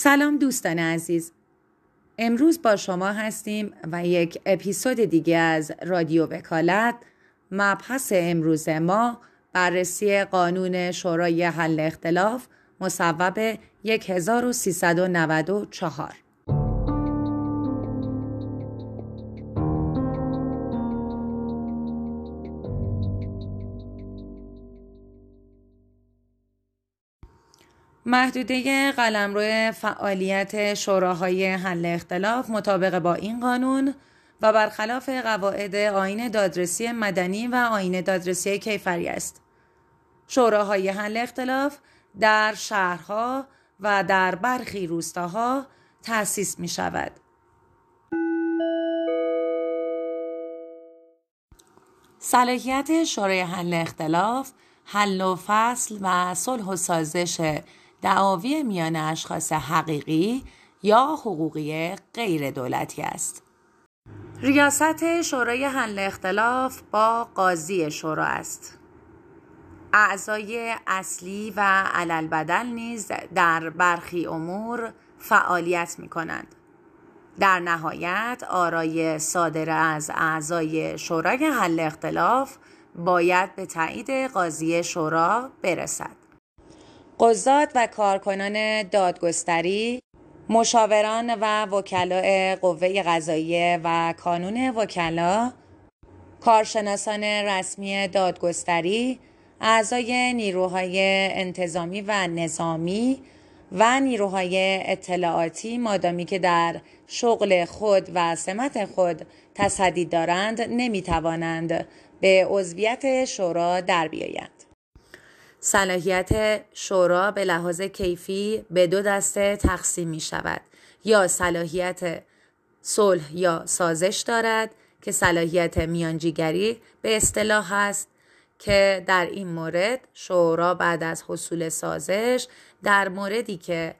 سلام دوستان عزیز. امروز با شما هستیم و یک اپیزود دیگه از رادیو وکالت. مبحث امروز ما بررسی قانون شورای حل اختلاف مصوب 1394 محدوده قلمرو فعالیت شوراهای حل اختلاف مطابق با این قانون و برخلاف قواعد آین دادرسی مدنی و آین دادرسی کیفری است. شوراهای حل اختلاف در شهرها و در برخی روستاها تأسیس می شود. صلاحیت شورای حل اختلاف حل و فصل و صلح و سازش دعاوی میان اشخاص حقیقی یا حقوقی غیر دولتی است. ریاست شورای حل اختلاف با قاضی شورا است. اعضای اصلی و علل نیز در برخی امور فعالیت می کنند. در نهایت آرای صادر از اعضای شورای حل اختلاف باید به تایید قاضی شورا برسد. قضات و کارکنان دادگستری مشاوران و وکلاء قوه قضاییه و کانون وکلا کارشناسان رسمی دادگستری اعضای نیروهای انتظامی و نظامی و نیروهای اطلاعاتی مادامی که در شغل خود و سمت خود تصدید دارند نمی توانند به عضویت شورا در بیایند. صلاحیت شورا به لحاظ کیفی به دو دسته تقسیم می شود یا صلاحیت صلح یا سازش دارد که صلاحیت میانجیگری به اصطلاح است که در این مورد شورا بعد از حصول سازش در موردی که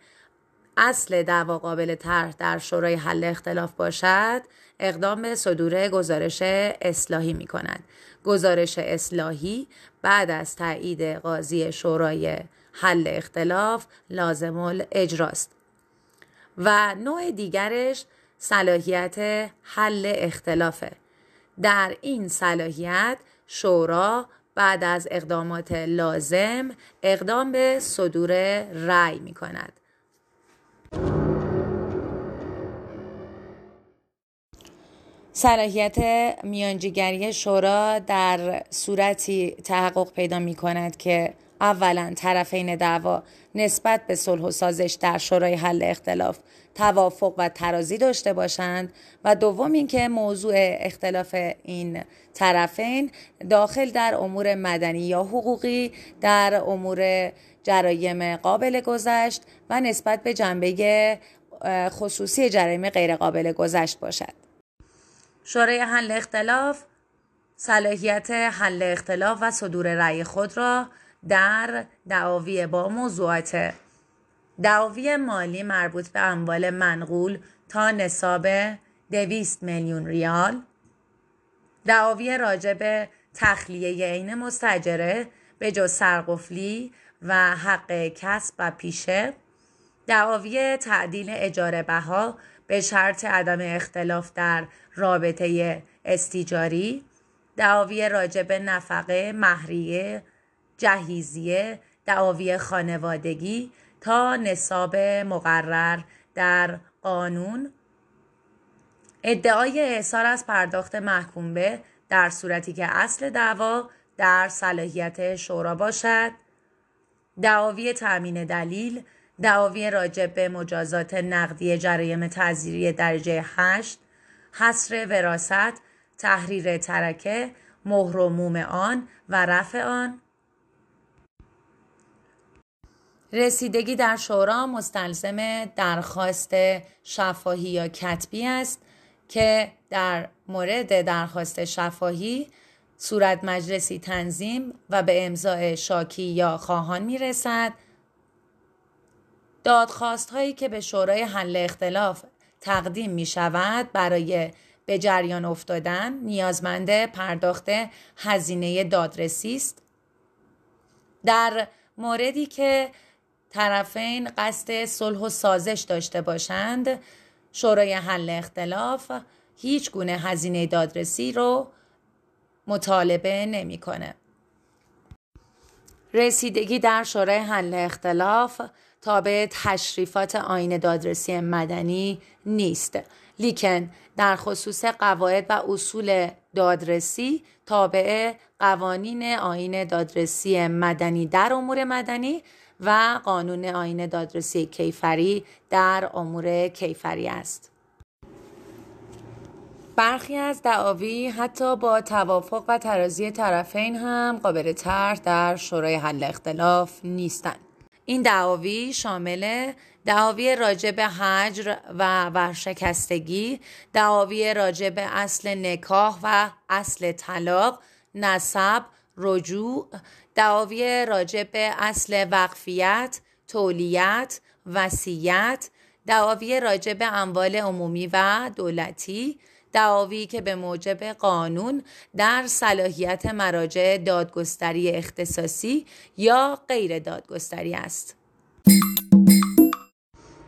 اصل دعوا قابل طرح در شورای حل اختلاف باشد اقدام به صدور گزارش اصلاحی می کند. گزارش اصلاحی بعد از تایید قاضی شورای حل اختلاف لازم اجراست و نوع دیگرش صلاحیت حل اختلافه در این صلاحیت شورا بعد از اقدامات لازم اقدام به صدور رأی می کند. صلاحیت میانجیگری شورا در صورتی تحقق پیدا می کند که اولا طرفین دعوا نسبت به صلح و سازش در شورای حل اختلاف توافق و ترازی داشته باشند و دوم اینکه موضوع اختلاف این طرفین داخل در امور مدنی یا حقوقی در امور جرایم قابل گذشت و نسبت به جنبه خصوصی جرایم غیر قابل گذشت باشد. شورای حل اختلاف صلاحیت حل اختلاف و صدور رأی خود را در دعاوی با موضوعات. دعاوی مالی مربوط به اموال منقول تا نصاب دویست میلیون ریال. دعاوی راجع به تخلیه عین مستجره به جز سرقفلی و حق کسب و پیشه. دعاوی تعدیل اجاره بها به شرط عدم اختلاف در رابطه استیجاری دعاوی راجب نفقه مهریه جهیزیه دعاوی خانوادگی تا نصاب مقرر در قانون. ادعای احصار از پرداخت محکوم به در صورتی که اصل دعوا در صلاحیت شورا باشد. دعاوی تأمین دلیل دعاوی راجب به مجازات نقدی جرایم تعذیری درجه 8 حصر وراست تحریر ترکه مهر آن و رفع آن. رسیدگی در شورا مستلزم درخواست شفاهی یا کتبی است که در مورد درخواست شفاهی صورت مجلسی تنظیم و به امضاع شاکی یا خواهان می رسد دادخواست هایی که به شورای حل اختلاف تقدیم می شود برای به جریان افتادن نیازمند پرداخت هزینه دادرسی است در موردی که طرفین قصد صلح و سازش داشته باشند شورای حل اختلاف هیچ گونه هزینه دادرسی رو مطالبه نمی‌کنه. رسیدگی در شورای حل اختلاف تابع تشریفات آین دادرسی مدنی نیست لیکن در خصوص قواعد و اصول دادرسی تابع قوانین آین دادرسی مدنی در امور مدنی و قانون آین دادرسی کیفری در امور کیفری است. برخی از دعاوی حتی با توافق و ترازی طرفین هم قابل طرح در شورای حل اختلاف نیستند. این دعاوی شامل دعاوی راجع به حجر و ورشکستگی، دعاوی راجع به اصل نکاح و اصل طلاق، نسب، رجوع، دعاوی راجع به اصل وقفیت، تولیت، وسیعت، دعاوی راجع به اموال عمومی و دولتی، دعاوی که به موجب قانون در صلاحیت مراجع دادگستری اختصاصی یا غیر دادگستری است.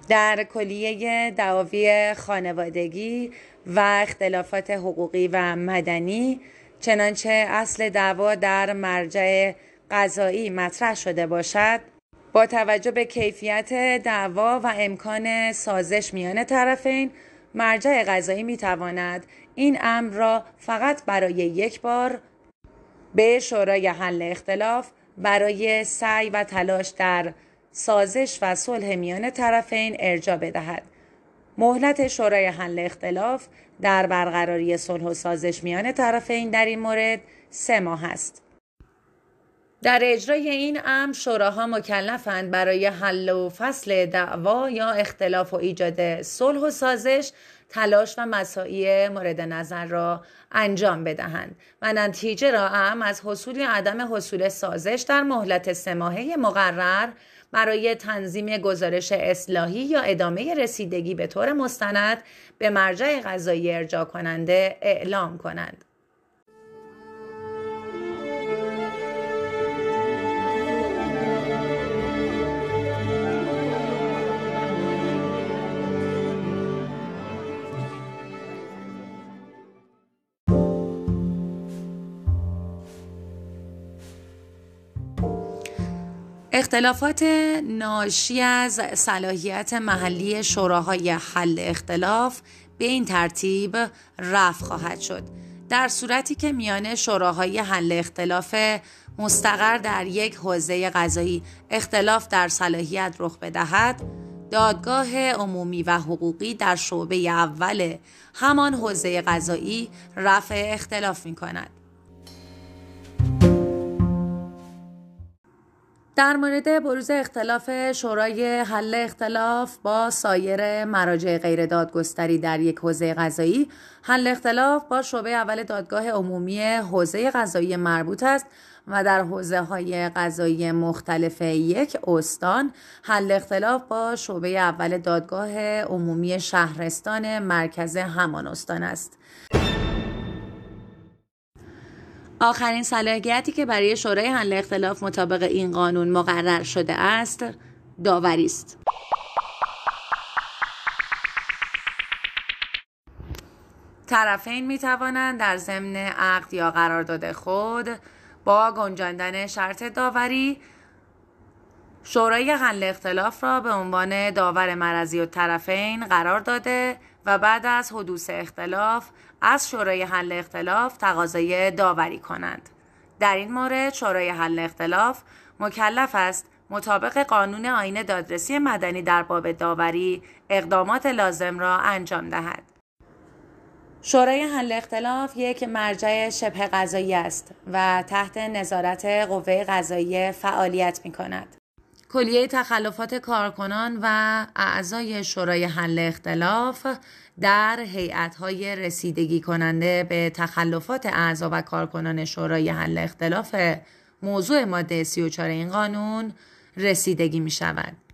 در کلیه دعاوی خانوادگی و اختلافات حقوقی و مدنی چنانچه اصل دعوا در مرجع قضایی مطرح شده باشد با توجه به کیفیت دعوا و امکان سازش میان طرفین مرجع قضایی می تواند این امر را فقط برای یک بار به شورای حل اختلاف برای سعی و تلاش در سازش و صلح میان طرفین ارجا بدهد. مهلت شورای حل اختلاف در برقراری صلح و سازش میان طرفین در این مورد سه ماه است. در اجرای این امر شوراها مکلفند برای حل و فصل دعوا یا اختلاف و ایجاد صلح و سازش تلاش و مساعی مورد نظر را انجام بدهند و نتیجه را هم از حصول عدم حصول سازش در مهلت سماهه مقرر برای تنظیم گزارش اصلاحی یا ادامه رسیدگی به طور مستند به مرجع قضایی ارجاع کننده اعلام کنند. اختلافات ناشی از صلاحیت محلی شوراهای حل اختلاف به این ترتیب رفع خواهد شد در صورتی که میان شوراهای حل اختلاف مستقر در یک حوزه قضایی اختلاف در صلاحیت رخ بدهد دادگاه عمومی و حقوقی در شعبه اول همان حوزه قضایی رفع اختلاف می کند. در مورد بروز اختلاف شورای حل اختلاف با سایر مراجع غیر دادگستری در یک حوزه قضایی حل اختلاف با شعبه اول دادگاه عمومی حوزه قضایی مربوط است و در حوزه های قضایی مختلف یک استان حل اختلاف با شعبه اول دادگاه عمومی شهرستان مرکز همان استان است. آخرین صلاحیتی که برای شورای حل اختلاف مطابق این قانون مقرر شده است داوری است. طرفین می توانند در ضمن عقد یا قرارداد خود با گنجاندن شرط داوری شورای حل اختلاف را به عنوان داور مرزی و طرفین قرار داده و بعد از حدوث اختلاف از شورای حل اختلاف تقاضای داوری کنند. در این مورد شورای حل اختلاف مکلف است مطابق قانون آین دادرسی مدنی در باب داوری اقدامات لازم را انجام دهد. شورای حل اختلاف یک مرجع شبه قضایی است و تحت نظارت قوه قضایی فعالیت می کند. کلیه تخلفات کارکنان و اعضای شورای حل اختلاف در هیئت‌های رسیدگی کننده به تخلفات اعضا و کارکنان شورای حل اختلاف موضوع ماده 34 این قانون رسیدگی می شود.